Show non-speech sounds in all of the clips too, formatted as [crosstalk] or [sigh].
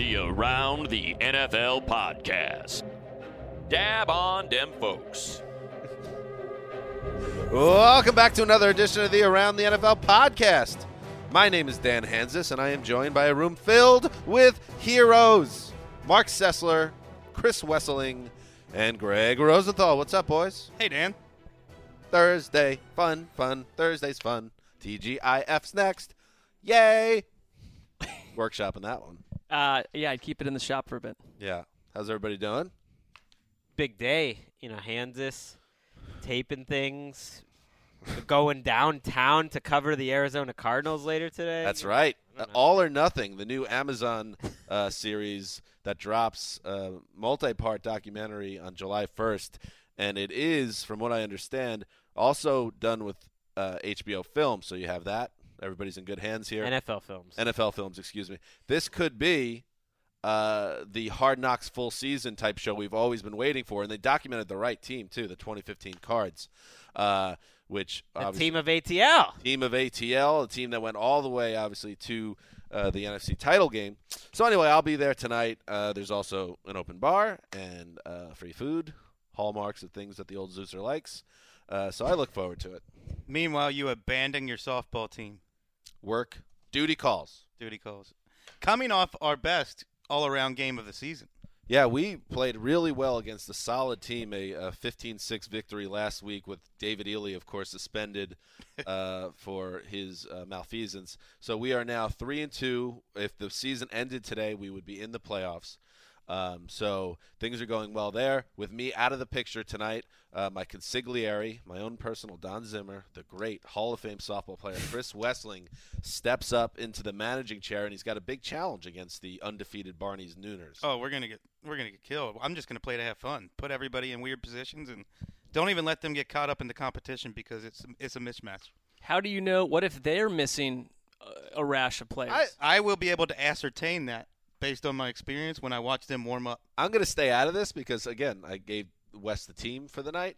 The Around the NFL podcast. Dab on them folks. Welcome back to another edition of the Around the NFL podcast. My name is Dan Hanzus, and I am joined by a room filled with heroes Marc Sessler, Chris Wesseling, and Gregg Rosenthal. What's up, boys? Hey, Dan. Thursday, fun, fun. Thursday's fun. TGIF's next. Yay! Workshopping that one. Uh, yeah, I'd keep it in the shop for a bit. Yeah. How's everybody doing? big day. You know, Hanzus taping things, going downtown to cover the Arizona Cardinals later today. That's right. Uh, All or Nothing, the new Amazon uh, [laughs] series that drops a multi-part documentary on July 1st, and it is, from what I understand, also done with uh, HBO Film. So you have that. Everybody's in good hands here. NFL films. NFL films, excuse me. This could be uh, the Hard Knocks full season type show we've always been waiting for, and they documented the right team too, the 2015 Cards, uh, which the team of ATL. team of ATL, a team that went all the way, obviously, to uh, the NFC title game. So anyway, I'll be there tonight. Uh, there's also an open bar and uh, free food, hallmarks of things that the old Zeuser likes. Uh, so I look forward to it. Meanwhile, you abandon your softball team. Work, duty calls. Duty calls. Coming off our best all-around game of the season. Yeah, we played really well against a solid team, a, a 15-6 victory last week with David Ely, of course, suspended [laughs] uh, for his uh, malfeasance. So we are now three and two. If the season ended today, we would be in the playoffs. Um, so things are going well there. With me out of the picture tonight, uh, my consigliere, my own personal Don Zimmer, the great Hall of Fame softball player Chris [laughs] Wesseling, steps up into the managing chair, and he's got a big challenge against the undefeated Barney's Nooners. Oh, we're gonna get we're gonna get killed. I'm just gonna play to have fun. Put everybody in weird positions and don't even let them get caught up in the competition because it's it's a mismatch. How do you know? What if they're missing uh, a rash of players? I, I will be able to ascertain that based on my experience when I watch them warm up. I'm going to stay out of this because, again, I gave West the team for the night.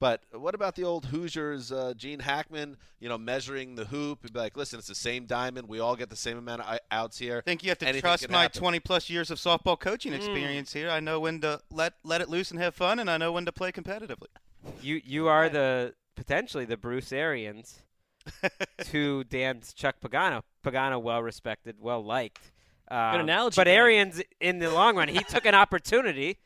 But what about the old Hoosiers, uh, Gene Hackman, you know, measuring the hoop? He'd be like, listen, it's the same diamond. We all get the same amount of outs here. I think you have to Anything trust my happen." 20 plus years of softball coaching experience here. I know when to let let it loose and have fun, and I know when to play competitively. You you are the potentially the Bruce Arians [laughs] to Dan's Chuck Pagano. Pagano, well respected, well liked. Um, analogy But there. Arians, in the long run, he took an opportunity.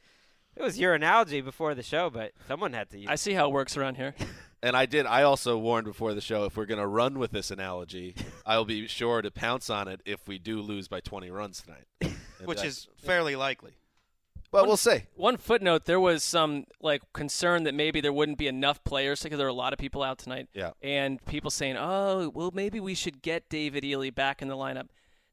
It was your analogy before the show, but someone had to use. I see how it works around here. [laughs] And I did. I also warned before the show if we're going to run with this analogy, [laughs] I'll be sure to pounce on it if we do lose by 20 runs tonight. [laughs] Which is fairly likely. But we'll see. One footnote: there was some like concern that maybe there wouldn't be enough players because there are a lot of people out tonight. Yeah. And people saying, "Oh, well, maybe we should get David Ely back in the lineup."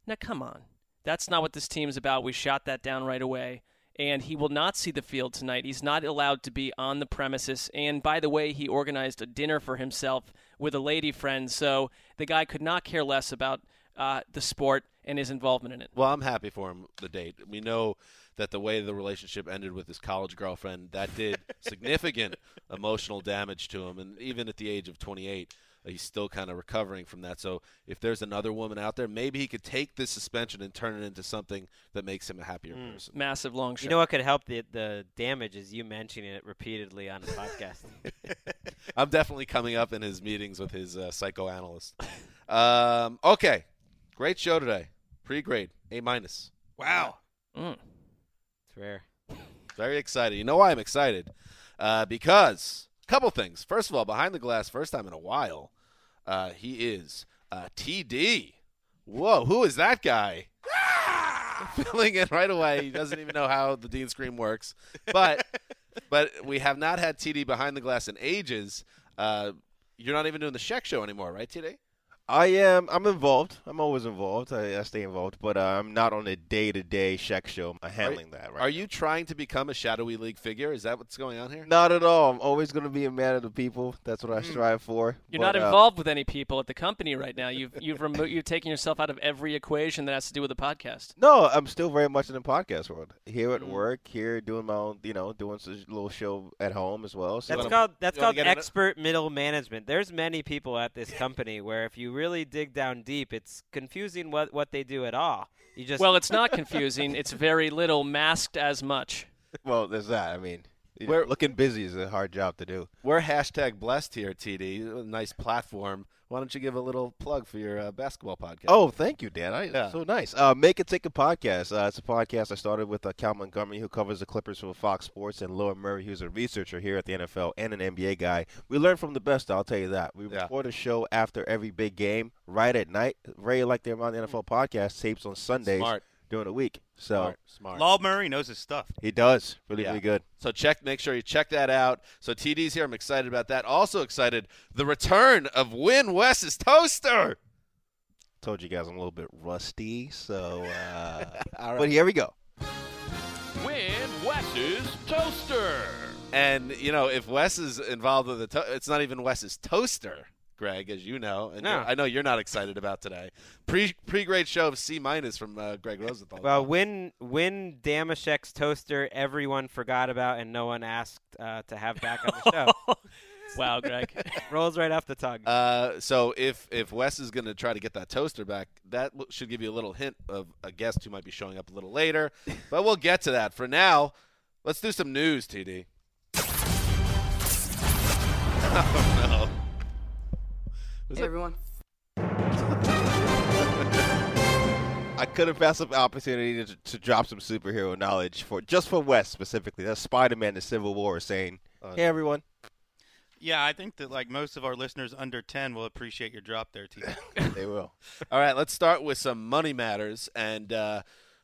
Now, come on, that's not what this team's about. We shot that down right away. And he will not see the field tonight. He's not allowed to be on the premises. And by the way, he organized a dinner for himself with a lady friend. So the guy could not care less about uh, the sport and his involvement in it. Well, I'm happy for him. The date. We know that the way the relationship ended with his college girlfriend that did [laughs] significant emotional damage to him, and even at the age of 28, he's still kind of recovering from that. So if there's another woman out there, maybe he could take this suspension and turn it into something that makes him a happier Mm. person. Massive long shot. You know what could help the the damage is you mentioning it repeatedly on the podcast. [laughs] I'm definitely coming up in his meetings with his uh, psychoanalyst. Um, okay, great show today. Pretty great. A minus. Wow. Mm. It's rare. Very excited. You know why I'm excited? Uh, because a couple things. First of all, behind the glass, first time in a while, uh, he is uh, TD. Whoa, who is that guy? [laughs] Filling in right away. He doesn't even know how the Dean Scream works. But [laughs] but we have not had TD behind the glass in ages. Uh, you're not even doing the Sheck show anymore, right, TD? I am. I'm involved. I'm always involved. I, I stay involved, but uh, I'm not on a day-to-day Sheck show. I'm handling that right. Are you trying to become a shadowy league figure? Is that what's going on here? Not at all. I'm always going to be a man of the people. That's what I strive for. You're But, not uh, involved with any people at the company right now. You've you've remo- you've taken yourself out of every equation that has to do with the podcast. no, I'm still very much in the podcast world. Here at Mm. work, here doing my own, you know, doing a little show at home as well. So That's wanna- called that's called get in it? expert middle management. There's many people at this company where if you really dig down deep, it's confusing what what they do at all. You just Well, it's not [laughs] confusing. It's very little, masked as much. well, there's that. I mean, you know, Where- looking busy is a hard job to do. We're hashtag blessed here, TD. Nice platform. Why don't you give a little plug for your uh, basketball podcast? Oh, thank you, Dan. I, Yeah. So nice. Uh, Make It Take a podcast. Uh, it's a podcast I started with uh, Cal Montgomery, who covers the Clippers for Fox Sports, and Law Murray, who's a researcher here at the NFL and an NBA guy. We learn from the best. I'll tell you that. We Yeah. record a show after every big game, right at night. Very like the Around the NFL podcast tapes on Sundays Smart. During the week. So Smart. Smart. Law Murray knows his stuff. he does really, Yeah. really good. So check, make sure you check that out. So TD's here. I'm excited about that. Also excited the return of Win Wes's toaster. Told you guys I'm a little bit rusty, so. Uh, [laughs] All But here we go. Win Wes's Toaster. And you know, if Wes is involved with the, to- it's not even Wes's toaster, Greg, as you know. And No. I know you're not excited about today. Pre pre great show of C minus from uh, Gregg Rosenthal. well, when when Dameshek's toaster, everyone forgot about and no one asked uh, to have back on the show. [laughs] wow, [laughs] Greg. Rolls right off the tongue. Uh, so if if Wes is going to try to get that toaster back, that w- should give you a little hint of a guest who might be showing up a little later. [laughs] but we'll get to that. For now, let's do some news, TD. oh no! Was Hey it- everyone. I couldn't pass up the opportunity to, to drop some superhero knowledge for just for West specifically. That's Spider-Man: The Civil War is saying, Uh, "Hey everyone, Yeah, I think that like most of our listeners under 10 will appreciate your drop there, T. [laughs] they will." All right, let's start with some money matters and uh,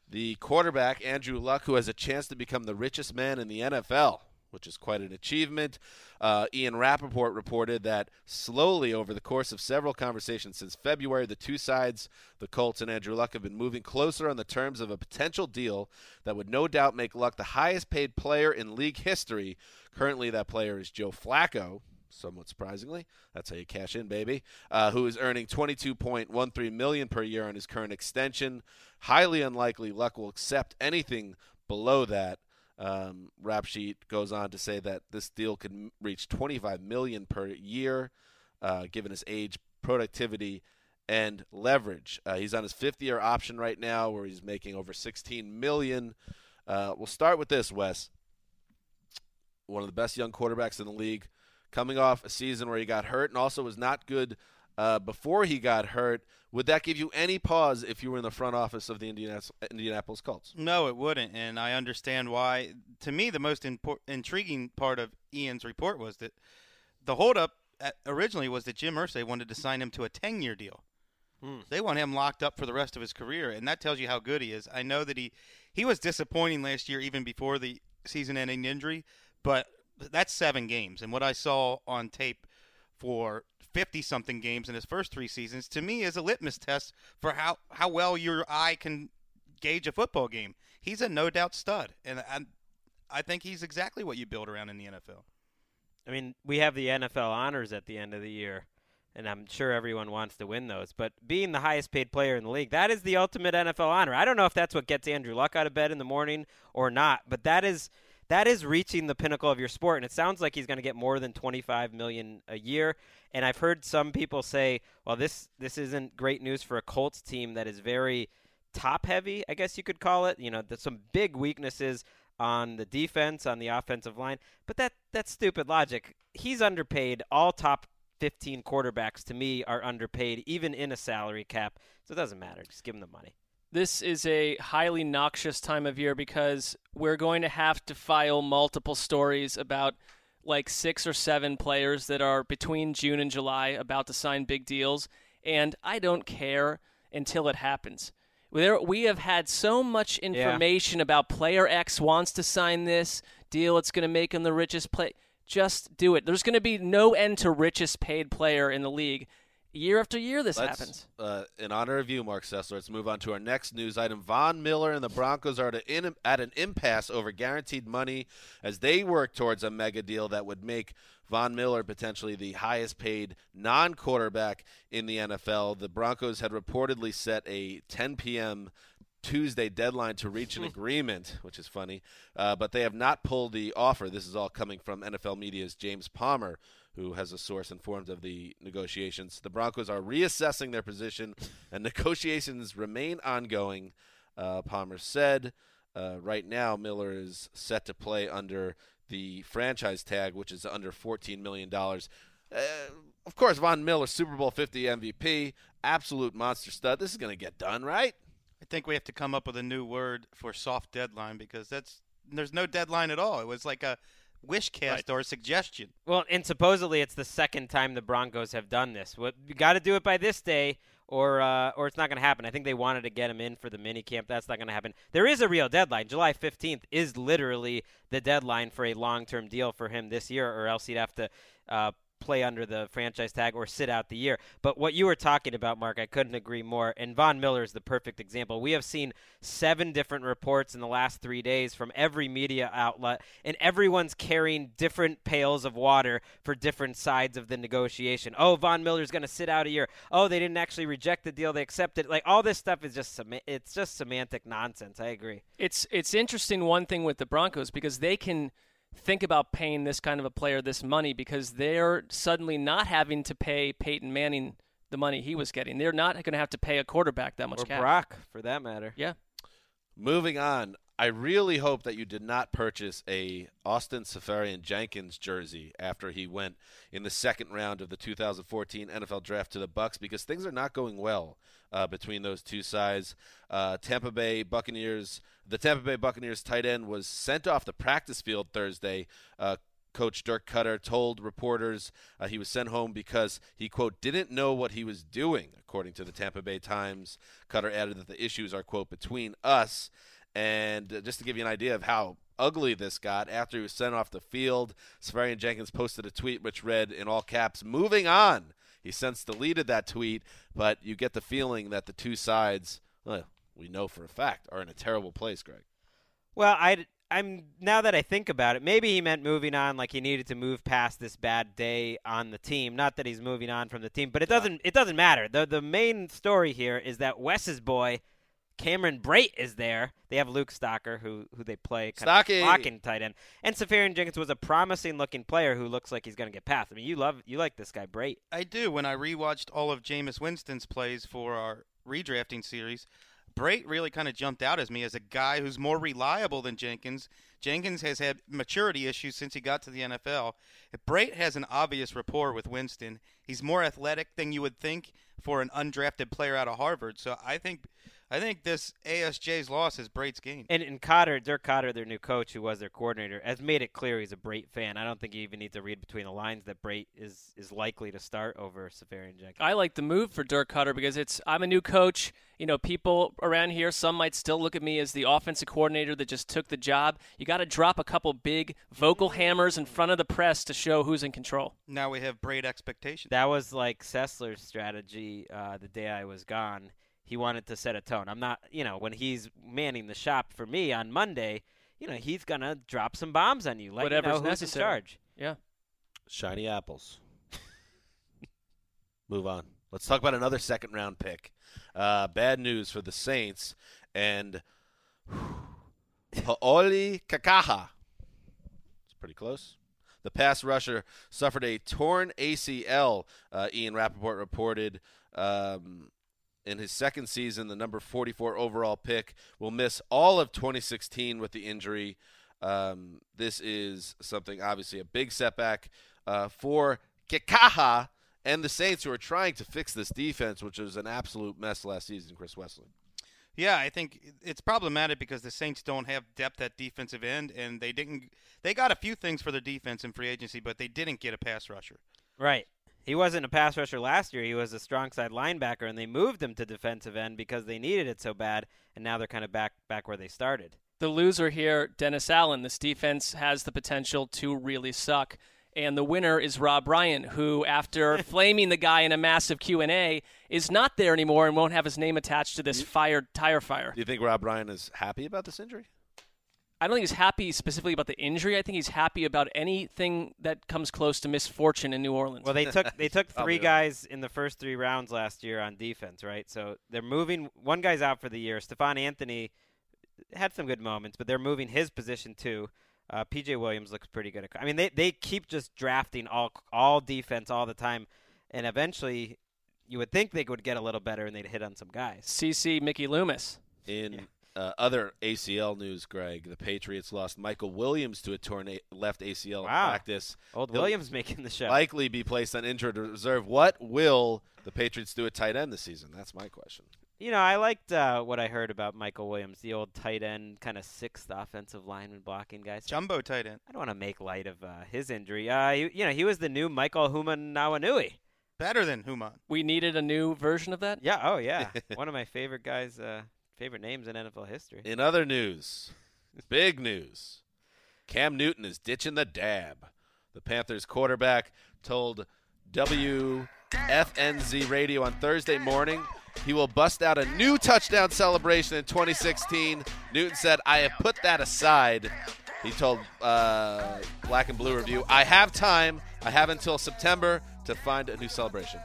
the quarterback Andrew Luck, who has a chance to become the richest man in the NFL, which is quite an achievement. Uh, Ian Rapoport reported that slowly over the course of several conversations since February, the two sides, the Colts and Andrew Luck, have been moving closer on the terms of a potential deal that would no doubt make Luck the highest paid player in league history. Currently, that player is Joe Flacco, somewhat surprisingly. That's how you cash in, baby. Uh, who is earning 22.13 million per year on his current extension. Highly unlikely Luck will accept anything below that. Um, rap sheet goes on to say that this deal could reach 25 million per year, uh, given his age, productivity, and leverage. Uh, he's on his fifth year option right now, where he's making over 16 million. Uh, we'll start with this, Wes. One of the best young quarterbacks in the league, coming off a season where he got hurt and also was not good uh, before he got hurt. Would that give you any pause if you were in the front office of the Indianapolis, Indianapolis Colts? No, it wouldn't, and I understand why. To me, the most impor- intriguing part of Ian's report was that the holdup originally was that Jim Irsay wanted to sign him to a 10-year deal. They want him locked up for the rest of his career, and that tells you how good he is. I know that he he was disappointing last year, even before the season-ending injury, but that's seven games, and what I saw on tape for 50 something games in his first three seasons to me is a litmus test for how, how well your eye can gauge a football game. He's a no doubt stud, and I, I think he's exactly what you build around in the NFL. I mean, we have the NFL honors at the end of the year, and I'm sure everyone wants to win those. But being the highest paid player in the league, that is the ultimate NFL honor. I don't know if that's what gets Andrew Luck out of bed in the morning or not, but that is that is reaching the pinnacle of your sport and it sounds like he's going to get more than 25 million a year. And i've heard some people say well this this isn't great news for a colts team that is very top heavy i guess you could call it. You know there's some big weaknesses on the defense on the offensive line. But that that's stupid logic. He's underpaid. All top 15 quarterbacks to me are underpaid even in a salary cap. So it doesn't matter. Just give him the money This is a highly noxious time of year because we're going to have to file multiple stories about like six or seven players that are between June and July about to sign big deals, and I don't care until it happens. There, we have had so much information about player X wants to sign this deal. It's going to make him the richest play. Just do it. There's going to be no end to richest paid player in the league. Year after year, this Let's, happens. Uh, in honor of you, Marc Sessler, let's move on to our next news item. Von Miller and the Broncos are in, at an impasse over guaranteed money as they work towards a mega deal that would make Von Miller potentially the highest paid non quarterback in the NFL. The Broncos had reportedly set a 10 p.m. Tuesday deadline to reach an [laughs] agreement, which is funny, uh, but they have not pulled the offer. This is all coming from NFL Media's James Palmer, who has a source informed of the negotiations. The Broncos are reassessing their position, and [laughs] negotiations remain ongoing. Uh, Palmer said. Uh, right now, Miller is set to play under the franchise tag, which is under $14 million. Uh, of course, Von Miller, Super Bowl 50 MVP, absolute monster stud. This is going to get done, right? I think we have to come up with a new word for soft deadline because that's there's no deadline at all. It was like a wish cast or suggestion. Well, and supposedly it's the second time the Broncos have done this. What you got to do it by this day, or uh, or it's not going to happen. I think they wanted to get him in for the mini camp. That's not going to happen. There is a real deadline. July fifteenth is literally the deadline for a long term deal for him this year, or else he'd have to. Uh, play under the franchise tag or sit out the year. But what you were talking about, Mark, I couldn't agree more. And Von Miller is the perfect example. We have seen seven different reports in the last three days from every media outlet, and everyone's carrying different pails of water for different sides of the negotiation. Oh, Von Miller's going to sit out a year. Oh, they didn't actually reject the deal; they accepted. Like all this stuff is just it's just semantic nonsense. I agree. It's it's interesting one thing with the Broncos because they can think about paying this kind of a player this money because they're suddenly not having to pay Peyton Manning the money he was getting. They're not going to have to pay a quarterback that much Or cash. Brock, for that matter. Yeah. Moving on, I really hope that you did not purchase a Austin Seferian-Jenkins jersey after he went in the second round of the 2014 NFL Draft to the Bucks because things are not going well uh, between those two sides. Uh, Tampa Bay Buccaneers, the Tampa Bay Buccaneers tight end was sent off the practice field Thursday. Uh, Coach Dirk Koetter told reporters uh, he was sent home because he, quote, didn't know what he was doing, according to the Tampa Bay Times. Koetter added that the issues are, quote, between us. And just to give you an idea of how ugly this got, after he was sent off the field, Seferian-Jenkins posted a tweet which read in all caps, moving on. He since deleted that tweet, but you get the feeling that the two sides, well, we know for a fact, are in a terrible place, Greg. Well, I I'm now that I think about it, maybe he meant moving on, like he needed to move past this bad day on the team. Not that he's moving on from the team, but it doesn't it doesn't matter. the The main story here is that Wes's boy, Cameron Brate, is there. They have Luke Stocker, who who they play kind Stocky. of blocking tight end, and Seferian-Jenkins was a promising looking player who looks like he's going to get past. I mean, you love you like this guy Brate. I do. When I rewatched all of Jameis Winston's plays for our redrafting series, Brate really kind of jumped out as me as a guy who's more reliable than Jenkins. Jenkins has had maturity issues since he got to the NFL. Brate has an obvious rapport with Winston. He's more athletic than you would think for an undrafted player out of Harvard. So I think I think this ASJ's loss is Brate's gain. And, and Koetter, Dirk Koetter, their new coach, who was their coordinator, has made it clear he's a Brate fan. I don't think you even need to read between the lines that Brate is is likely to start over Seferian-Jenkins. I like the move for Dirk Koetter because it's I'm a new coach. You know, people around here, some might still look at me as the offensive coordinator that just took the job. You got to drop a couple big vocal hammers in front of the press to show who's in control. Now we have Brate expectations. That was like Sessler's strategy uh, the day I was gone. He wanted to set a tone. I'm not, you know, when he's manning the shop for me on Monday, you know, he's gonna drop some bombs on you, let Whatever's you know who's necessary. in charge. Yeah. Shiny apples. Move on. Let's talk about another second round pick. Uh, bad news for the Saints and Hau'oli Kikaha. It's pretty close. The pass rusher suffered a torn ACL. Uh, Ian Rapoport reported um, in his second season, the number 44 overall pick will miss all of 2016 with the injury. Um, this is something obviously a big setback uh, for Kikaha and the Saints who are trying to fix this defense, which was an absolute mess last season. Chris Wesseling. Yeah, I think it's problematic because the Saints don't have depth at defensive end, and they didn't. They got a few things for their defense in free agency, but they didn't get a pass rusher. Right. He wasn't a pass rusher last year. He was a strong side linebacker, and they moved him to defensive end because they needed it so bad. And now they're kind of back back where they started. The loser here, Dennis Allen. This defense has the potential to really suck. And the winner is Rob Ryan, who, after [laughs] flaming the guy in a massive Q and A, is not there anymore and won't have his name attached to this fired tire fire. Do you think Rob Ryan is happy about this injury? I don't think he's happy specifically about the injury. I think he's happy about anything that comes close to misfortune in New Orleans. Well, they took they [laughs] took three guys in the first three rounds last year on defense, right? So they're moving. One guy's out for the year. Stephone Anthony had some good moments, but they're moving his position too. Uh, PJ Williams looks pretty good. At, I mean, they they keep just drafting all all defense all the time, and eventually, you would think they would get a little better and they'd hit on some guys. CC Mickey Loomis. In uh, other ACL news, Greg, the Patriots lost Michael Williams to a torn a- left ACL in Wow. practice. Old He'll Williams making the show. Likely be placed on injured reserve. What will the Patriots do at tight end this season? That's my question. You know, I liked uh, what I heard about Michael Williams, the old tight end, kind of sixth offensive lineman blocking guys. Jumbo tight end. I don't want to make light of uh, his injury. Uh, he, you know, he was the new Michael Hoomanawanui. Better than Human. We needed a new version of that. Yeah. Oh, yeah. [laughs] One of my favorite guys, uh, favorite names in NFL history. In other news, big news Cam Newton is ditching the dab. The Panthers quarterback told WFNZ radio on Thursday morning he will bust out a new touchdown celebration in 2016. Newton said, I have put that aside. He told uh, Black and Blue Review, I have time. I have until September to find a new celebration.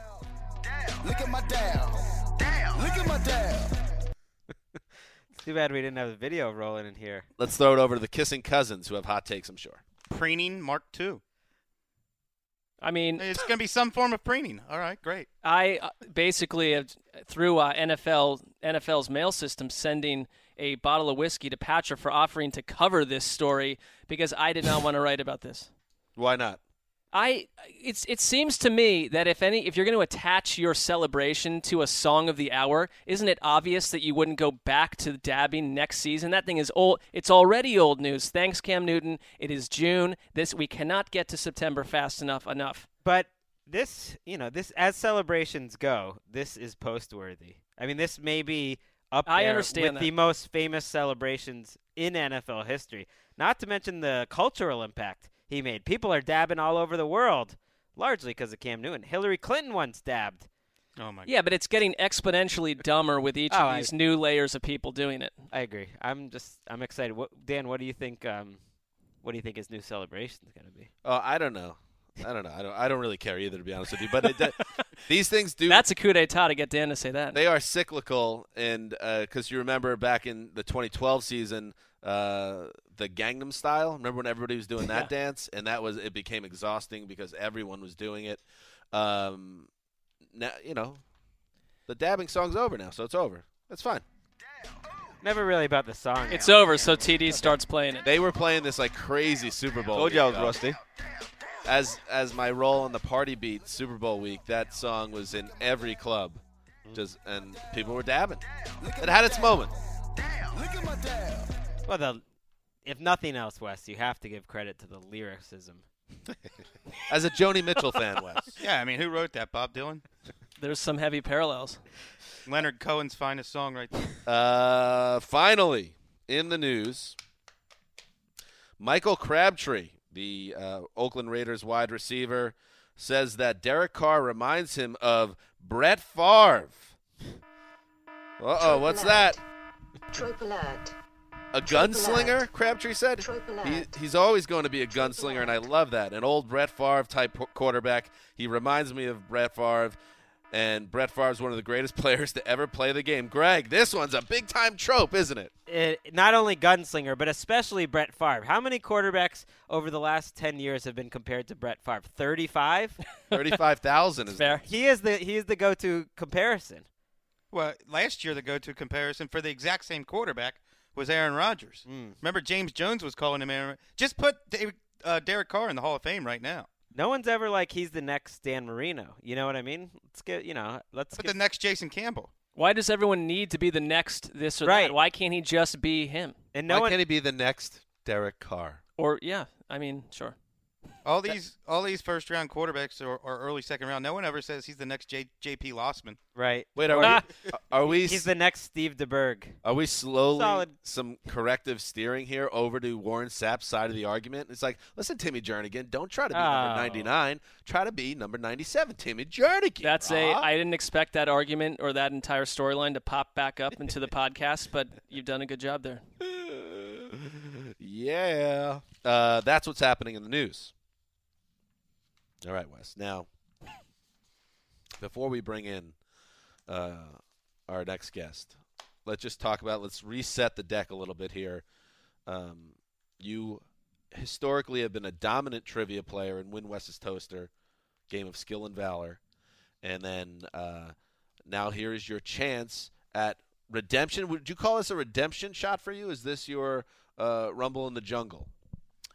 Look at my dab. Look at my dab. It's too bad we didn't have the video rolling in here. Let's throw it over to the kissing cousins who have hot takes, I'm sure. Preening Mark II. I mean, It's going to be some form of preening. All right, great. I uh, basically have, through uh, NFL NFL's mail system sending a bottle of whiskey to Patra for offering to cover this story because I did not want to write about this. Why not? I it's it seems to me that if any if you're going to attach your celebration to a song of the hour, isn't it obvious that you wouldn't go back to dabbing next season? That thing is old. It's already old news. Thanks Cam Newton. It is June. This we cannot get to September fast enough enough. But this, you know, this as celebrations go, this is post-worthy. I mean, this may be up I there understand with the most famous celebrations in NFL history. Not to mention the cultural impact he made. People are dabbing all over the world, largely because of Cam Newton. Hillary Clinton once dabbed. Oh my. God. Yeah, but it's getting exponentially dumber with each [laughs] Oh, of I- these new layers of people doing it. I agree. I'm just, I'm excited. What, Dan, what do you think? Um, what do you think his new celebration is going to be? Oh, I don't know. I don't know. I don't. I don't really care either, to be honest with you. But it, [laughs] these things do. That's a coup d'état to get Dan to say that. they are cyclical, and because you remember back in the 2012 season, uh, the Gangnam Style. Remember when everybody was doing that dance, and that was it became exhausting because everyone was doing it. Um, now you know, the dabbing song's over now, so it's over. That's fine. Never really about the song. It's now. over, so TD starts playing it. They were playing this like crazy Super Bowl. Told you I was though. rusty. as as my role on the party beat Super Bowl week, that song was in every club, just and people were dabbing. It had its moment. Look at my dab. Well, the, if nothing else, Wes, you have to give credit to the lyricism. [laughs] As a Joni Mitchell fan, Wes. Yeah, I mean, who wrote that? Bob Dylan? There's some heavy parallels. Leonard Cohen's finest song right there. [laughs] Uh, finally, in the news, Michael Crabtree, the uh, Oakland Raiders wide receiver, says that Derek Carr reminds him of Brett Favre. Uh oh, what's that? Trope alert. A gunslinger? Crabtree said. He, he's always going to be a gunslinger, and I love that. An old Brett Favre type quarterback. He reminds me of Brett Favre. and Brett Favre's one of the greatest [laughs] players to ever play the game. Greg, this one's a big time trope, isn't it? it, not only gunslinger, but especially Brett Favre. How many quarterbacks over the last ten years have been compared to Brett Favre? Thirty-five. [laughs] Thirty-five thousand is [laughs] Fair. he is the he is the go-to comparison. Well, last year the go-to comparison for the exact same quarterback was Aaron Rodgers. Mm. Remember, James Jones was calling him Aaron. Just put David, uh, Derek Carr in the Hall of Fame right now. No one's ever like he's the next Dan Marino. You know what I mean? Let's get you know. Let's put get the next Jason Campbell. Why does everyone need to be the next this or Right. that? Why can't he just be him? and no Why one. can't he be the next Derek Carr? Or yeah, I mean, sure. All these all these first round quarterbacks or, or early second round. No one ever says he's the next J, J.P. Losman. right. Wait, are we? Are we? He's the next Steve DeBerg. Are we slowly Solid. some corrective steering here over to Warren Sapp's side of the argument? It's like, listen, Timmy Jernigan, don't try to be number Oh. 99. Try to be number 97, Timmy Jernigan. That's a. brah. I didn't expect that argument or that entire storyline to pop back up into the podcast, but you've done a good job there. [laughs] yeah. Uh, that's what's happening in the news. All right, Wes. Now, before we bring in uh, our next guest, let's just talk about, let's reset the deck a little bit here. Um, you historically have been a dominant trivia player in Win Wes's Toaster, game of skill and valor. And then uh, now here is your chance at redemption. Would you call this a redemption shot for you? Is this your uh, Rumble in the Jungle?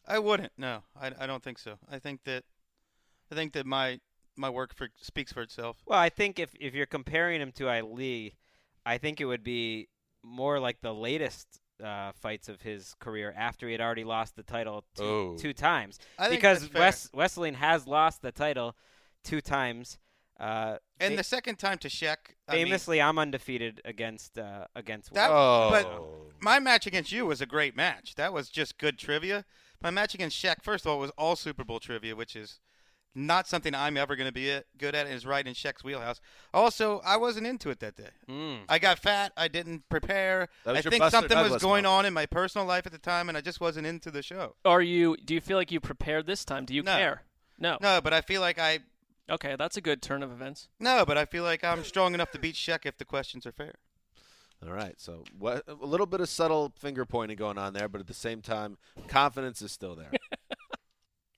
I wouldn't. No, I, I don't think so. I think that I think that my my work for, speaks for itself. Well, I think if if you're comparing him to Ali, I think it would be more like the latest uh, fights of his career after he had already lost the title two, Oh. two times. I think because that's. Wes Wesleyan has lost the title two times. Uh, And fa- the second time to Shaq, I mean, famously, I'm undefeated against uh, against. That- oh. but my match against you was a great match. That was just good trivia. My match against Shaq, first of all, was all Super Bowl trivia, which is not something I'm ever going to be uh, good at. is right in Shaq's wheelhouse. Also, I wasn't into it that day. Mm. I got fat. I didn't prepare. I think Buster something was going moment. on in my personal life at the time, and I just wasn't into the show. Are you? Do you feel like you prepared this time? Do you No. care? No. No, but I feel like I Okay, that's a good turn of events. no, but I feel like I'm strong enough to beat Shaq if the questions are fair. All right, so what, a little bit of subtle finger pointing going on there, but at the same time, confidence is still there. [laughs]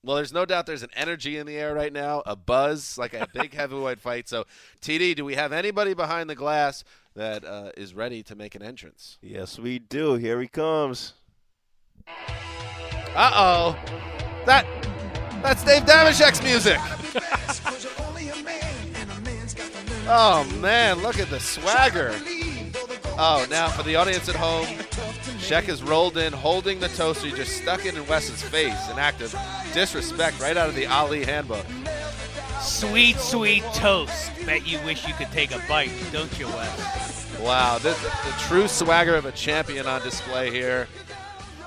well, there's no doubt there's an energy in the air right now, a buzz, like a big [laughs] heavyweight fight. So, TD, do we have anybody behind the glass that uh, is ready to make an entrance? Yes, we do. Here he comes. Uh oh, that that's Dave Dameshek's music. Oh man, look at the swagger. Oh, now for the audience at home, Sheck has rolled in, holding the toaster. He just stuck it in Wes's face, an act of disrespect right out of the Ali handbook. Sweet, sweet toast. Bet you wish you could take a bite, don't you, Wes? Wow, this, the true swagger of a champion on display here.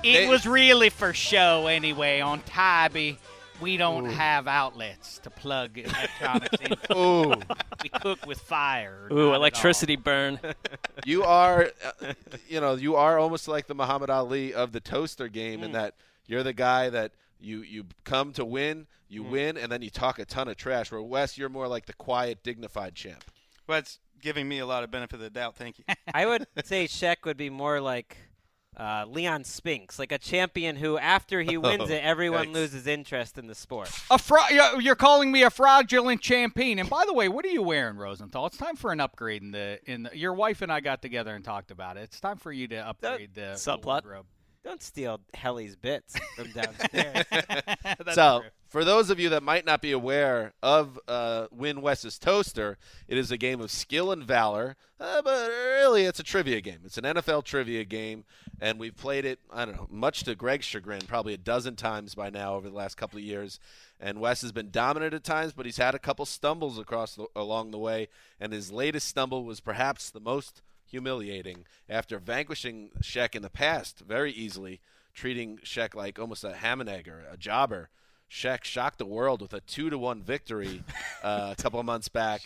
It They- was really for show anyway. On Tybee, we don't have outlets to plug [laughs] electronics into. Ooh, [laughs] We cook with fire. Ooh, not at all. electricity burn. [laughs] you are, uh, you know, you are almost like the Muhammad Ali of the toaster game in that you're the guy that you you come to win, you win, and then you talk a ton of trash. Where Wes, you're more like the quiet, dignified champ. But it's giving me a lot of benefit of the doubt. Thank you. I would say Shaq would be more like uh, Leon Spinks, like a champion who, after he [laughs] wins it, everyone thanks. loses interest in the sport. A fra- you're- you're calling me a fraudulent champion. And by the way, what are you wearing, Rosenthal? It's time for an upgrade in the in the, your wife and I got together and talked about it. It's time for you to upgrade the, the Subplot. wardrobe. Don't steal Helly's bits from [laughs] downstairs. So, [laughs] true. for those of you that might not be aware of uh, Win Wes's Toaster, it is a game of skill and valor, uh, but really it's a trivia game. It's an NFL trivia game, and we've played it, I don't know, much to Greg's chagrin, probably a dozen times by now over the last couple of years. And Wes has been dominant at times, but he's had a couple stumbles across the, along the way, and his latest stumble was perhaps the most humiliating after vanquishing Sheck in the past very easily, treating Sheck like almost a ham and egg or a jobber. Sheck shocked the world with a two to one victory uh, a [laughs] couple of months back,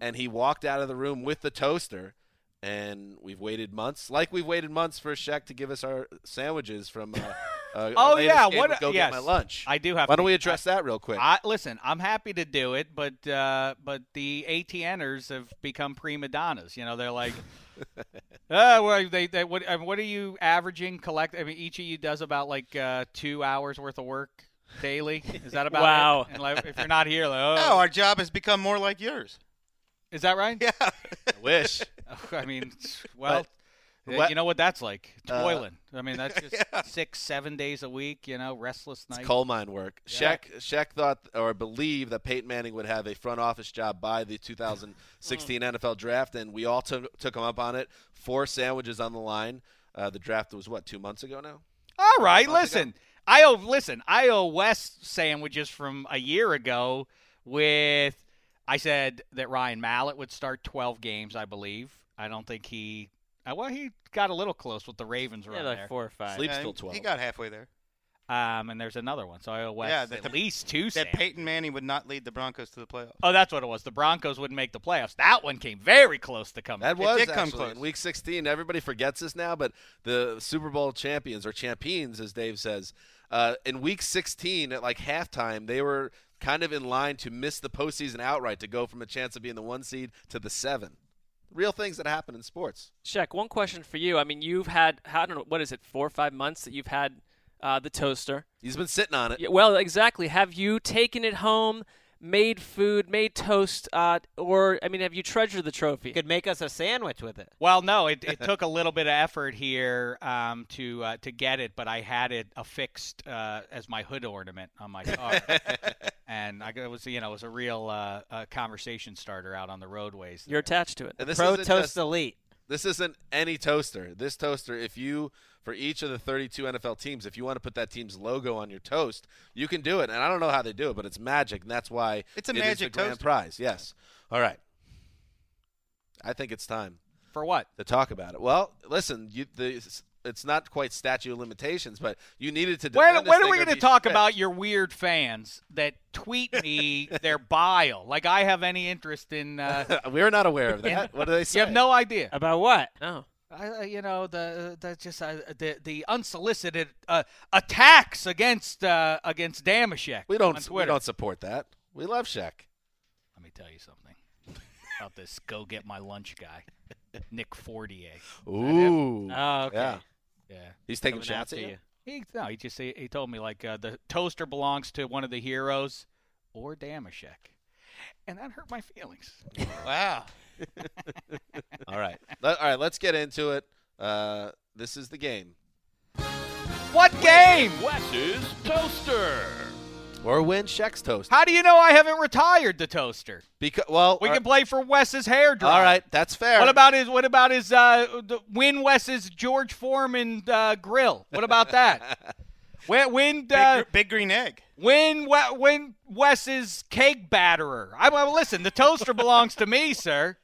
and he walked out of the room with the toaster. And we've waited months, like we've waited months for Sheck to give us our sandwiches from uh, Uh, Oh, our yeah, game what- with Go yes. get my lunch. I do have Why to- don't we address that real quick? I, listen, I'm happy to do it, but uh, but the ATNers have become prima donnas. You know, they're like, uh, [laughs] well, they, they what uh, what are you averaging? Collect. I mean, each of you does about like uh, two hours worth of work daily. Is that about Wow. it? And like, if you're not here, like, oh, No, our job has become more like yours. is that right? Yeah. I wish. [laughs] I mean, well. But- what- you know what that's like? Uh, Toiling. I mean, that's [laughs] just Yeah. six, seven days a week. You know, restless It's nights. coal mine work. Yeah. Sheck Sheck thought or believed that Peyton Manning would have a front office job by the 2016 [laughs] NFL draft, and we all took took him up on it. Four sandwiches on the line. Uh, the draft was what two months ago now. All right, Months ago. listen. I owe listen. I owe Wes sandwiches from a year ago. With I said that Ryan Mallett would start 12 games. I believe. I don't think he. Uh, well, he got a little close with the Ravens Yeah, run like there. four or five. Sleeps Yeah, till he- 12. He got halfway there. Um, and there's another one. So I owe Wes Yeah, at the- least two. That sandwiches. Peyton Manning would not lead the Broncos to the playoffs. Oh, that's what it was. The Broncos wouldn't make the playoffs. That one came very close to coming. That It was did come close. in Week 16. Everybody forgets this now, but the Super Bowl champions or champions, as Dave says, uh, in Week 16 at like halftime, they were kind of in line to miss the postseason outright to go from a chance of being the one seed to the seven. Real things that happen in sports. Shaq, one question for you. I mean, you've had I don't know what is it, four or five months that you've had uh, the toaster. He's been sitting on it. Yeah, well, exactly. Have you taken it home, made food, made toast, uh, or I mean, have you treasured the trophy? You could make us a sandwich with it. Well, no, it, it [laughs] took a little bit of effort here um, to uh, to get it, but I had it affixed uh, as my hood ornament on my car, [laughs] and I, it was you know it was a real uh, uh, conversation starter out on the roadways. You're attached to it. And this Pro Toast just- Elite. This isn't any toaster. This toaster, if you for each of the 32 NFL teams, if you want to put that team's logo on your toast, you can do it. And I don't know how they do it, but it's magic, and that's why It's a it magic grand prize. Yes. All right. I think it's time For what? to talk about it. Well, listen, you, the, it's not quite statute of limitations, but you needed to. When, defend when are we going to talk stripped. about your weird fans that tweet me [laughs] their bile? Like I have any interest in? Uh, [laughs] We're not aware of that. what do they say? you have no idea. About what? No. I, uh, you know the the just uh, the the unsolicited uh, attacks against uh, against Dameshek. We don't. We don't support that. We love Shaq. Let me tell you something about this. Go get my lunch guy, Nick Fortier. Ooh. Oh, okay. Yeah. Yeah. He's taking Coming shots at you. you. He no, he just he, he told me like uh, the toaster belongs to one of the heroes or Dameshek, and that hurt my feelings. Wow. [laughs] All right. Let, all right. Let's get into it. Uh, this is the game. What game? Wes's Toaster. Or win Shaq's toast. How do you know I haven't retired the toaster? Because well, We all can play for Wes's hair dryer. all right. That's fair. What about his? What about his? Uh, win Wes's George Foreman uh, grill. What about that? [laughs] win win Big, uh, gr- big green egg. win we- win Wes's cake batterer. I well, listen. The toaster belongs to me, sir.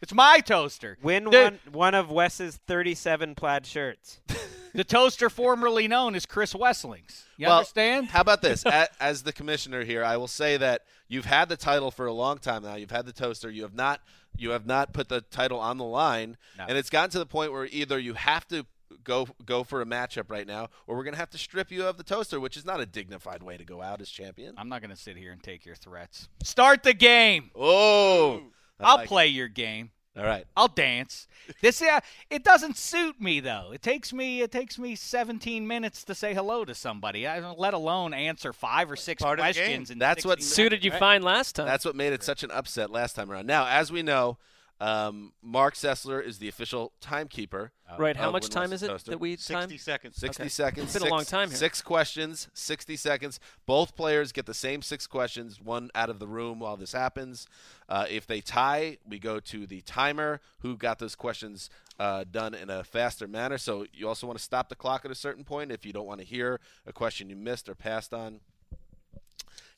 It's my toaster. Win The- one one of Wes's 37 plaid shirts. [laughs] The toaster formerly known as Chris Wesseling's. You well, understand? How about this? As the commissioner here, I will say that you've had the title for a long time now. You've had the toaster. You have not. You have not put the title on the line, No. and it's gotten to the point where either you have to go go for a matchup right now, or we're going to have to strip you of the toaster, which is not a dignified way to go out as champion. I'm not going to sit here and take your threats. Start the game. Oh, I'll like it. play your game. All right. I'll dance. This uh, it doesn't suit me though. It takes me it takes me 17 minutes to say hello to somebody. I let alone answer five or six Part of the game. questions. in That's what 60 Suited you minutes. fine last time. That's what made it such an upset last time around. Now, as we know, um, Mark Sessler is the official timekeeper. right. How much time West's is it Toaster. that we time? 60 seconds. 60 Okay. seconds. It's been a long time here. Six questions, 60 seconds. Both players get the same six questions, one out of the room while this happens. Uh, if they tie, we go to the timer who got those questions uh, done in a faster manner. So you also want to stop the clock at a certain point if you don't want to hear a question you missed or passed on.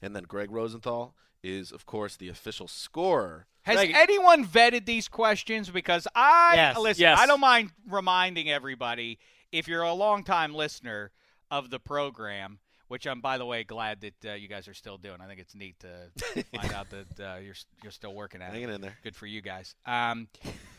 And then Gregg Rosenthal is, of course, the official scorer. Has Thank you. anyone vetted these questions? Because I Yes. listen. Yes. I don't mind reminding everybody if you're a longtime listener of the program. Which I'm, by the way, glad that uh, you guys are still doing. I think it's neat to [laughs] find out that uh, you're you're still working at it. Hanging in there. Good for you guys. Um,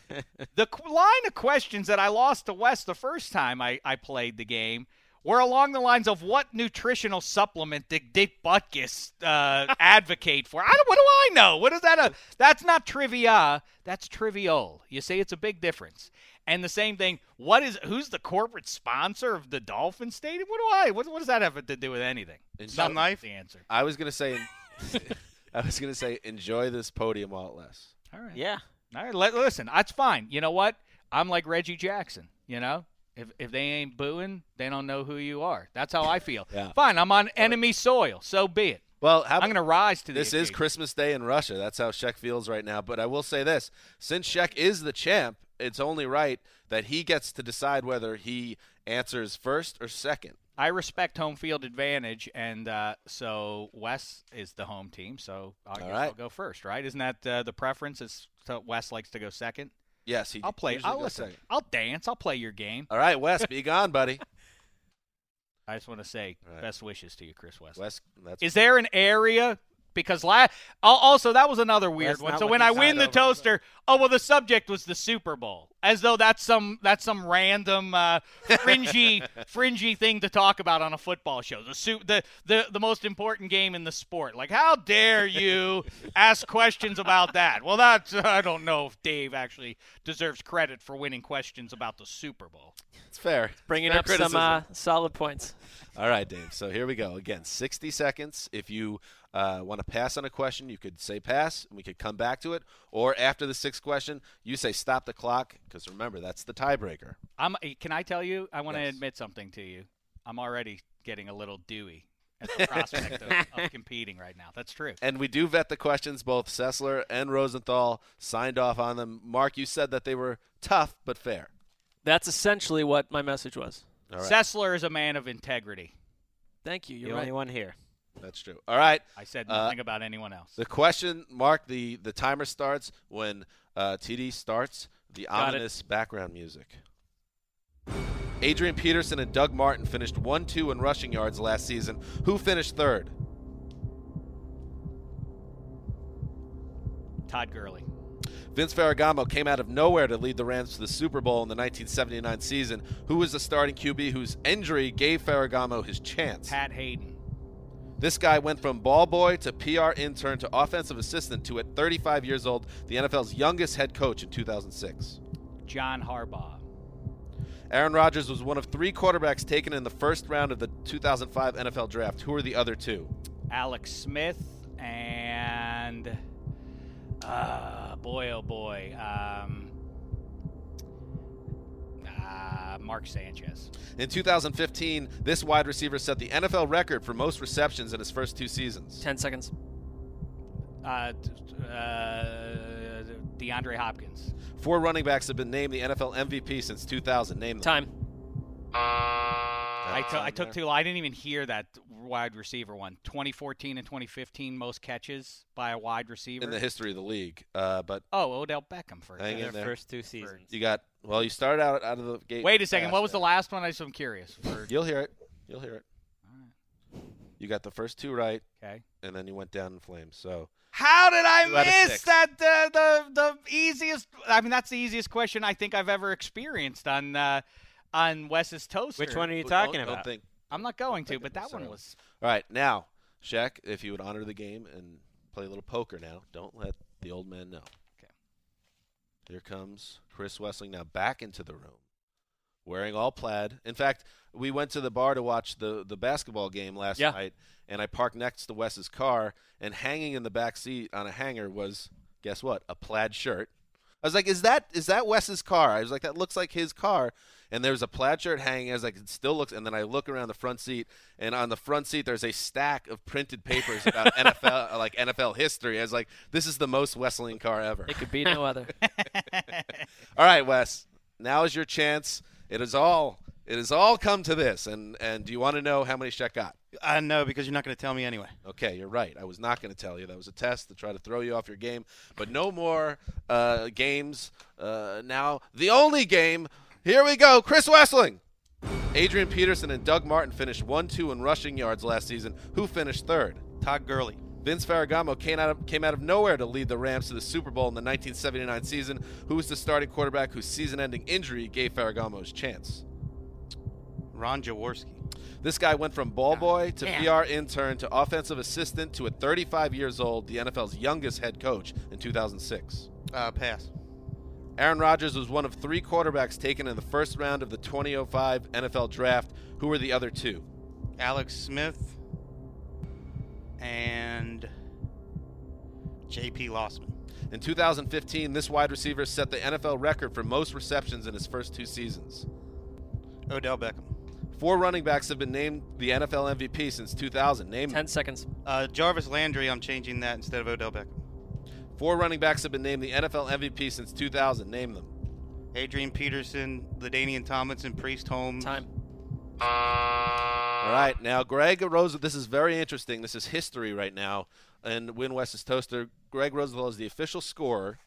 [laughs] the qu- line of questions that I lost to West the first time I, I played the game were along the lines of what nutritional supplement did Dick Butkus uh, [laughs] advocate for? I don't, what do I know? What is that? A, that's not trivia. That's trivial. You see, it's a big difference. And the same thing. What is who's the corporate sponsor of the Dolphin Stadium? What do I? What, what does that have to do with anything? Enjoy- Not the answer. I was gonna say, [laughs] [laughs] I was gonna say, enjoy this podium while it lasts. All right. Yeah. All right. Let, listen, that's fine. You know what? I'm like Reggie Jackson. You know, if if they ain't booing, they don't know who you are. That's how I feel. Yeah. Fine. I'm on enemy soil. So be it. Well, how I'm going to rise to this. This is. Christmas Day in Russia. That's how Sheck feels right now. But I will say this: since Sheck is the champ, it's only right that he gets to decide whether he answers first or second. I respect home field advantage, and uh, so Wes is the home team. So I guess right. I'll go first, right? Isn't that uh, the preference? Is so Wes likes to go second? Yes, he. I'll play. I'll listen. second. I'll dance. I'll play your game. All right, Wes, be gone, buddy. [laughs] I just want to say right. best wishes to you, Chris West. Wes, that's Is there an area? Because la- al- also that was another weird one. So when I win the toaster, oh well, the subject was the Super Bowl, as though that's some that's some random uh, fringy [laughs] fringy thing to talk about on a football show. The su- the the the most important game in the sport. Like, how dare you [laughs] ask questions about that? Well, that's [laughs] I don't know if Dave actually deserves credit for winning questions about the Super Bowl. it's fair. Bringing Fair up some uh, solid points. All right, Dave. So here we go. Again, 60 seconds. If you uh, want to pass on a question, you could say pass, and we could come back to it. Or after the sixth question, you say stop the clock, because remember, that's the tiebreaker. I'm. Eh, can I tell you? I want to Yes. admit something to you. I'm already getting a little dewy at the prospect of, of [laughs] competing right now. That's true. And we do vet the questions. Both Sessler and Rosenthal signed off on them. Marc, you said that they were tough but fair. That's essentially what my message was. All right. Sessler is a man of integrity. Thank you. You're the right. only one here. That's true. All right. I said Uh, nothing about anyone else. The question, Marc, the, the timer starts when uh, TD starts the Got it. ominous background music. Adrian Peterson and Doug Martin finished 1 2 in rushing yards last season. Who finished third? Todd Gurley. Vince Ferragamo came out of nowhere to lead the Rams to the Super Bowl in the 1979 season. Who was the starting QB whose injury gave Ferragamo his chance? Pat Haden. This guy went from ball boy to PR intern to offensive assistant to, at 35 years old, the NFL's youngest head coach in 2006. John Harbaugh. Aaron Rodgers was one of three quarterbacks taken in the first round of the 2005 NFL draft. Who are the other two? Alex Smith and uh, boy oh boy, um, uh, Mark Sanchez. In 2015, this wide receiver set the NFL record for most receptions in his first two seasons. Ten seconds. Uh, uh, DeAndre Hopkins. Four running backs have been named the NFL MVP since 2000. Name them. Time. I, That's took on I took there. too. I didn't even hear that wide receiver one. 2014 and 2015 most catches by a wide receiver. in the history of the league. Uh, but oh, Odell Beckham first. Hang in Their there. first two seasons. you got well. You started out out of the gate. Wait a second. fast What was the last one? I just am curious. For, [laughs] You'll hear it. You'll hear it. You got the first two right, okay. and then you went down in flames. So How did I Two out of miss that? Uh, the the easiest. I mean, that's the easiest question I think I've ever experienced on uh, on Wes's toaster. Which one are you Don't- talking don't about? think- I'm not going to, but that one was. All right, now, Shaq, if you would honor the game and play a little poker now, don't let the old man know. Here comes Chris Wesseling now back into the room, wearing all plaid. In fact, we went to the bar to watch the, the basketball game last Yeah. night, and I parked next to Wes's car, and hanging in the back seat on a hanger was, guess what, a plaid shirt. I was like, "Is that is that Wes's car?" I was like, "That looks like his car." And there's a plaid shirt hanging. I was like, "It still looks." And then I look around the front seat, and on the front seat there's a stack of printed papers about [laughs] NFL, like NFL history. I was like, "This is the most Wesleyan car ever." It could be no other. [laughs] All right, Wes. Now is your chance. It is all. It has all come to this. And and do you want to know how many Shaq got? I know because you're not going to tell me anyway. Okay, you're right. I was not going to tell you. That was a test to try to throw you off your game. But no more uh, games. Uh, now, the only game. Here we go. Chris Wesseling. Adrian Peterson and Doug Martin finished 1 2 in rushing yards last season. Who finished third? Todd Gurley. Vince Ferragamo came out, of, came out of nowhere to lead the Rams to the Super Bowl in the 1979 season. Who was the starting quarterback whose season ending injury gave Ferragamo his chance? Ron Jaworski. This guy went from ball boy to. PR intern to offensive assistant to at 35 years old, the NFL's youngest head coach in 2006. Uh, pass. Aaron Rodgers was one of three quarterbacks taken in the first round of the 2005 NFL draft. Who were the other two? Alex Smith and J.P. Losman. In 2015, this wide receiver set the NFL record for most receptions in his first two seasons. Odell Beckham. Four running backs have been named the NFL MVP since 2000. Name 10 seconds. Uh, Jarvis Landry, I'm changing that instead of Odell Beckham. Four running backs have been named the NFL MVP since 2000. Name them. Adrian Peterson, LaDainian Tomlinson, Priest Holmes. Time. All right, now Gregg Rosenthal. This is very interesting. This is history right now. And Win West's toaster. Gregg Rosenthal is the official scorer.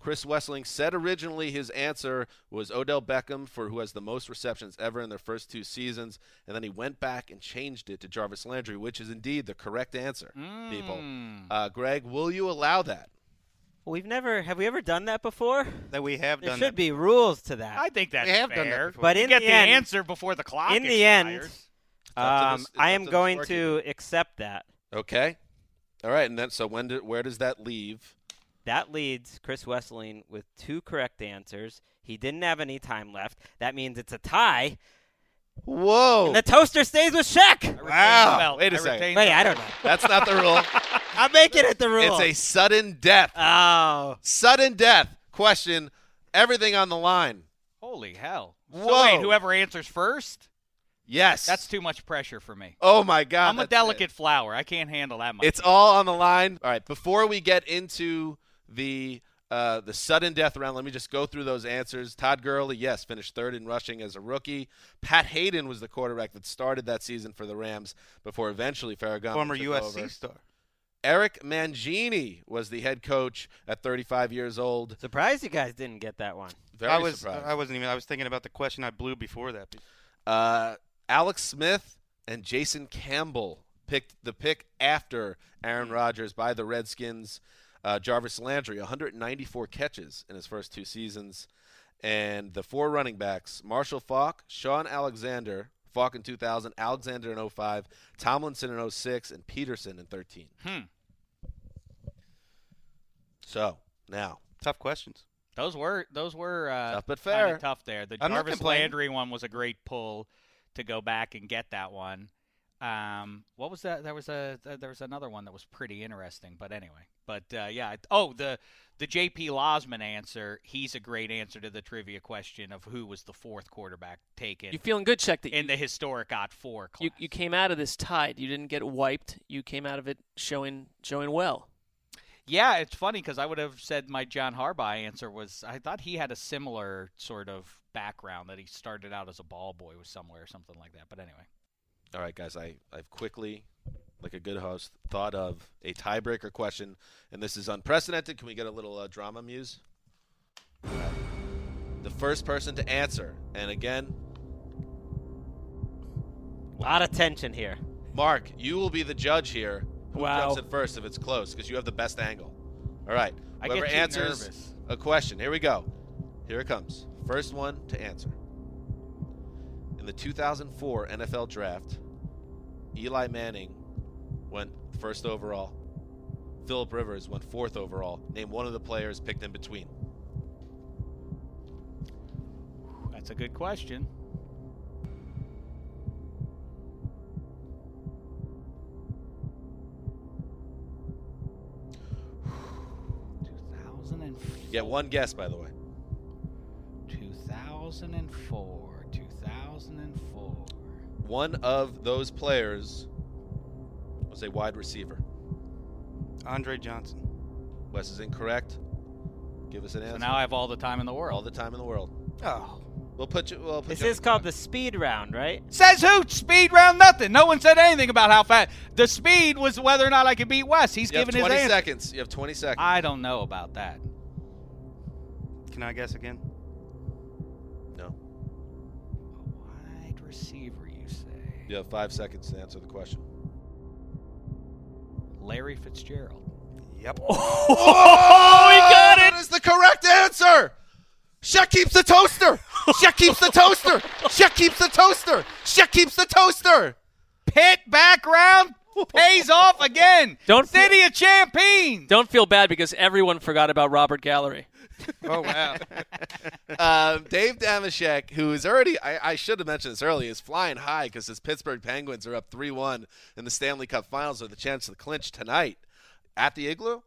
Chris Wesseling said originally his answer was Odell Beckham for who has the most receptions ever in their first two seasons, and then he went back and changed it to Jarvis Landry, which is indeed the correct answer. People, uh, Gregg, will you allow that? We've never have we ever done that before? That we have There done should that. be rules to that. I think that's We have fair. done that before. but You in get the, the, end, answer before the clock in the end, expires. up um, this- I am to going to accept that. Okay. All right, and then so when do, where does that leave? That leads Chris Wesseling with two correct answers. He didn't have any time left. That means it's a tie. Whoa! And the toaster stays with Shaq. Wow. Wait a I second. retained Wait, I don't know. That's not the rule. [laughs] I'm making it the rule. it's a sudden death. oh. Sudden death. Question. Everything on the line. Holy hell! So Whoa. wait, whoever answers first, Yes. that's too much pressure for me. Oh my God. I'm a that's- delicate flower. I can't handle that much. It's all on the line. All right. Before we get into the uh, the sudden death round, let me just go through those answers. Todd Gurley, yes, finished third in rushing as a rookie. Pat Haden was the quarterback that started that season for the Rams before eventually Ferragamo Former took USC over. star. Eric Mangini was the head coach at 35 years old. Surprised you guys didn't get that one. Very I was surprised. I wasn't even I was thinking about the question I blew before that. Uh, Alex Smith and Jason Campbell picked the pick after Aaron Rodgers by the Redskins. Uh, Jarvis Landry, 194 catches in his first two seasons. And the four running backs Marshall Faulk, Shaun Alexander, Faulk in 2000, Alexander in 05, Tomlinson in 06, and Peterson in 13. Hmm. So, now, Tough questions. Those were those were uh, Tough but fair. tough there. The I'm Jarvis. Landry one was a great pull to go back and get that one. Um, what was that? There was a there was another one that was pretty interesting. But anyway, but uh, yeah. Oh, the the J.P. Losman answer. He's a great answer to the trivia question of who was the fourth quarterback taken You feeling good, Check? That in you, the historic odd Four class. you, you came out of this tied. You didn't get wiped. You came out of it showing showing well. Yeah, it's funny because I would have said my John Harbaugh answer was I thought he had a similar sort of background that he started out as a ball boy with somewhere or something like that. But anyway, All right, guys, I, I've quickly, like a good host, thought of a tiebreaker question, and this is unprecedented. Can we get a little uh, drama muse? Right. The first person to answer, and again, A lot of tension here. Marc, you will be the judge here. Who Wow. jumps in first if it's close, because you have the best angle. All right. I Whoever get answers nervous. a question. Here we go. Here it comes. First one to answer. In the 2004 NFL Draft, Eli Manning went first overall. Philip Rivers went fourth overall. Name one of the players picked in between. that's a good question. Two thousand and You get one guess, by the way. 2004, 2004. One of those players was a wide receiver. Andre Johnson. Wes is incorrect. Give us an answer. So now I have all the time in the world. all the time in the world. Oh. We'll put you. We'll put This you is called the speed round, right? Says who? Speed round nothing. No one said anything about how fast. The speed was whether or not I could beat Wes. He's You have giving 20 his answer. seconds. You have 20 seconds. I don't know about that. Can I guess again? Receiver, you say? You have five seconds to answer the question. Larry Fitzgerald. Yep. [laughs] Oh, he oh, got it! That is the correct answer. Shaq keeps the toaster. Sheck keeps the toaster. Sheck keeps the toaster. Sheck keeps the toaster. Pit background pays off again. Don't feel- City of Champions. Don't feel bad because everyone forgot about Robert Gallery. [laughs] Oh wow. [laughs] Um, Dave Dameshek, who is already, I, I should have mentioned this earlier, is flying high because his Pittsburgh Penguins are up 3 1 in the Stanley Cup Finals with a chance to clinch tonight at the Igloo.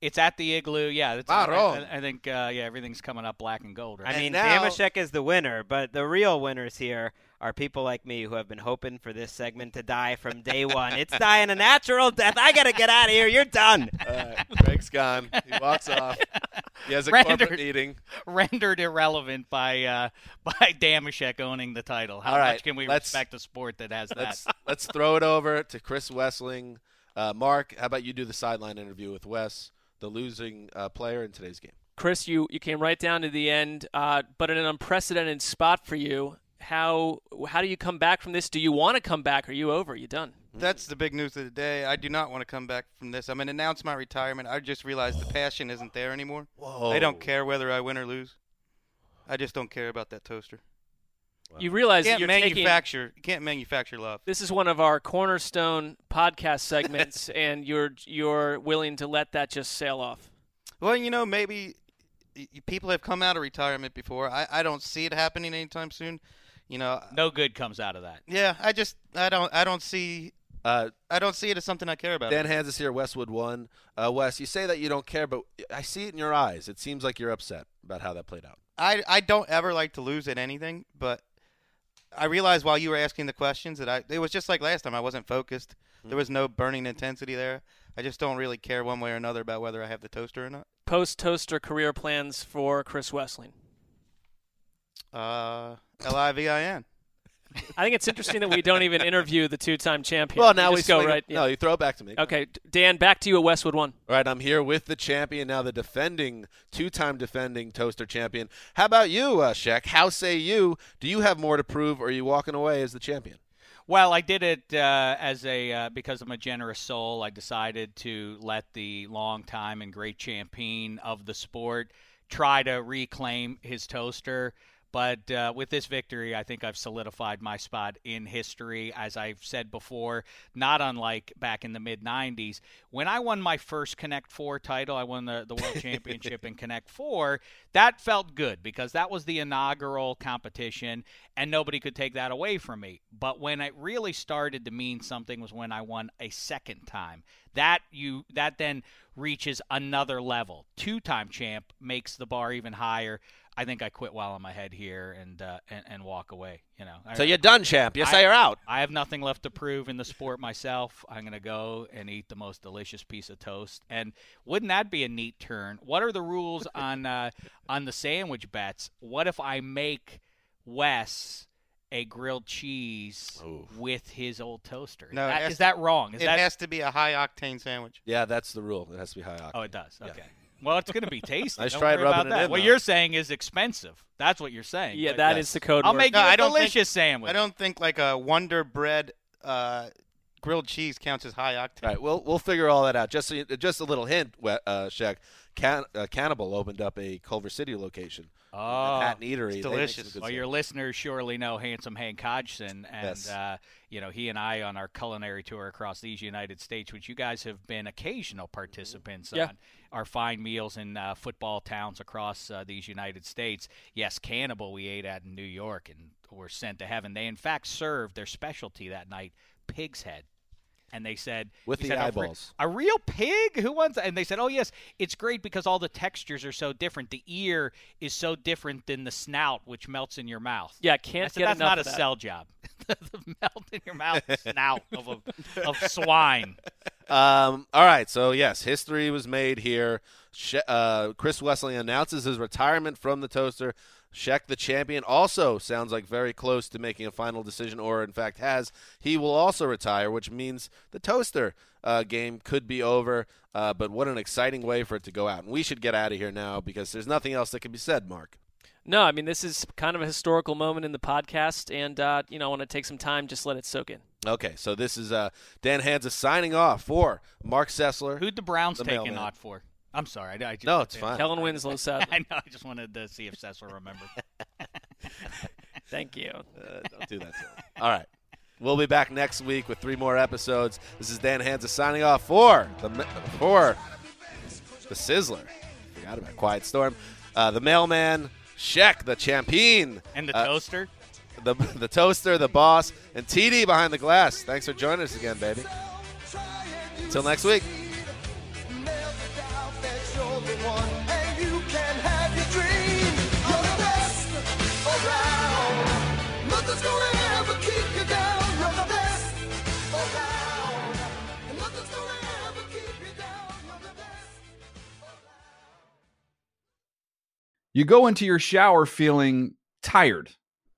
It's at the igloo. Yeah, that's, Maron. I, I think uh, yeah everything's coming up black and gold. Right? I mean, now- Dameshek is the winner, but the real winners here are people like me who have been hoping for this segment to die from day one. it's dying a natural death. I gotta get out of here. You're done. All right, Gregg's gone. He walks [laughs] off. He has a Rendered. corporate meeting. rendered irrelevant by uh, [laughs] by Dameshek owning the title. How All right, much can we respect a sport that has that? Let's let's throw it over to Chris Wesseling. Uh, Marc, how about you do the sideline interview with Wes, the losing uh, player in today's game? Chris, you, you came right down to the end, uh, but in an unprecedented spot for you. How how do you come back from this? Do you want to come back? Are you over? Are You done? That's the big news of the day. I do not want to come back from this. I'm going to announce my retirement. I just realized the passion isn't there anymore. Whoa. I don't care whether I win or lose. I just don't care about that toaster. You realize You can't you're taking manufacture. You can't manufacture love. this is one of our cornerstone podcast segments, [laughs] and you're you're willing to let that just sail off. Well, you know, maybe y- y- people have come out of retirement before. I, I don't see it happening anytime soon. You know, no good comes out of that. yeah, I just I don't I don't see Uh, I don't see it as something I care about. Dan Hanzus here, Westwood one. Uh, Wes, you say that you don't care, but I see it in your eyes. It seems like you're upset about how that played out. I I don't ever like to lose at anything, but I realized while you were asking the questions that I it was just like last time. I wasn't focused. There was no burning intensity there. I just don't really care one way or another about whether I have the toaster or not. Post toaster career plans for Chris Wesseling. Uh, L I V I N. I think it's interesting that we don't even interview the two-time champion. Well, now we we go swing it- right. No, you throw it back to me. Okay, Dan, back to you at Westwood One. All right, I'm here with the champion, now the defending, two-time defending toaster champion. How about you, uh, Sheck? How say you? Do you have more to prove, or are you walking away as the champion? Well, I did it uh, as a uh, because I'm a generous soul. I decided to let the long time and great champion of the sport try to reclaim his toaster. But uh, with this victory, I think I've solidified my spot in history. As I've said before, not unlike back in the mid 90s. When I won my first Connect 4 title, I won the, the World [laughs] Championship in Connect 4. That felt good because that was the inaugural competition, and nobody could take that away from me. But when it really started to mean something was when I won a second time. That you that then reaches another level. Two-time champ makes the bar even higher. I think I quit while I'm ahead here and uh, and, and walk away. You know. So I- you're done, champ. You I- say you're out. I have nothing left to prove in the sport myself. I'm going to go and eat the most delicious piece of toast. And wouldn't that be a neat turn? What are the rules [laughs] on uh, on the sandwich bets? What if I make Wes a grilled cheese with his old toaster? No, it That- has is to- that wrong? Is it that has to be a high octane sandwich. Yeah, that's the rule. It has to be high octane. Oh, it does. Yeah. Okay. Well, it's going to be tasty. Nice Don't try worry rubbing about it that. in, what though. you're saying is expensive. That's what you're saying. Yeah, But that yes. is the code I'll word. make No, you a I don't think- delicious sandwich. I don't think like a Wonder Bread uh, grilled cheese counts as high octane. All right, we'll we'll figure all that out. Just so you, just a little hint, we- uh, Sheck. Can, uh, Cannibal opened up a Culver City location. Oh, Manhattan Eatery. it's They delicious. good Well, your listeners surely know handsome Hank Hodgson, and Yes. uh, you know he and I on our culinary tour across these United States, which you guys have been occasional participants Yeah. on our fine meals in uh, football towns across uh, these United States. Yes, Cannibal we ate at in New York and were sent to heaven. They in fact served their specialty that night, pig's head. And they said With the said, eyeballs. a real pig? Who wants? And they said, "Oh yes, it's great because all the textures are so different. The ear is so different than the snout, which melts in your mouth." Yeah, I can't said, get that's enough not of a that. sell job. [laughs] the melt in your mouth snout of a, of [laughs] swine. Um, all right, so yes, history was made here. Uh, Chris Wesseling announces his retirement from the toaster. Sheck, the champion, also sounds like very close to making a final decision, or in fact has. He will also retire, which means the toaster uh, game could be over. Uh, but what an exciting way for it to go out. And we should get out of here now because there's nothing else that can be said, Marc. No, I mean this is kind of a historical moment in the podcast, and uh, you know I want to take some time, just let it soak in. Okay, so this is uh, Dan Hanzus signing off for Marc Sessler. Who'd the Browns The take a mailman. knot for? I'm sorry. I, I just, No, it's fine. Kellen Winslow said. [laughs] I know. I just wanted to see if Cecil remembered. [laughs] [laughs] Thank you. Uh, don't do that to him. All right. We'll be back next week with three more episodes. This is Dan Hanzus signing off for the for the Sizzler. Forgot about Quiet Storm. Uh, the mailman, Sheck, the champion, And the uh, toaster. The the toaster, the boss, and TD behind the glass. Thanks for joining us again, baby. Until next week. You go into your shower feeling tired,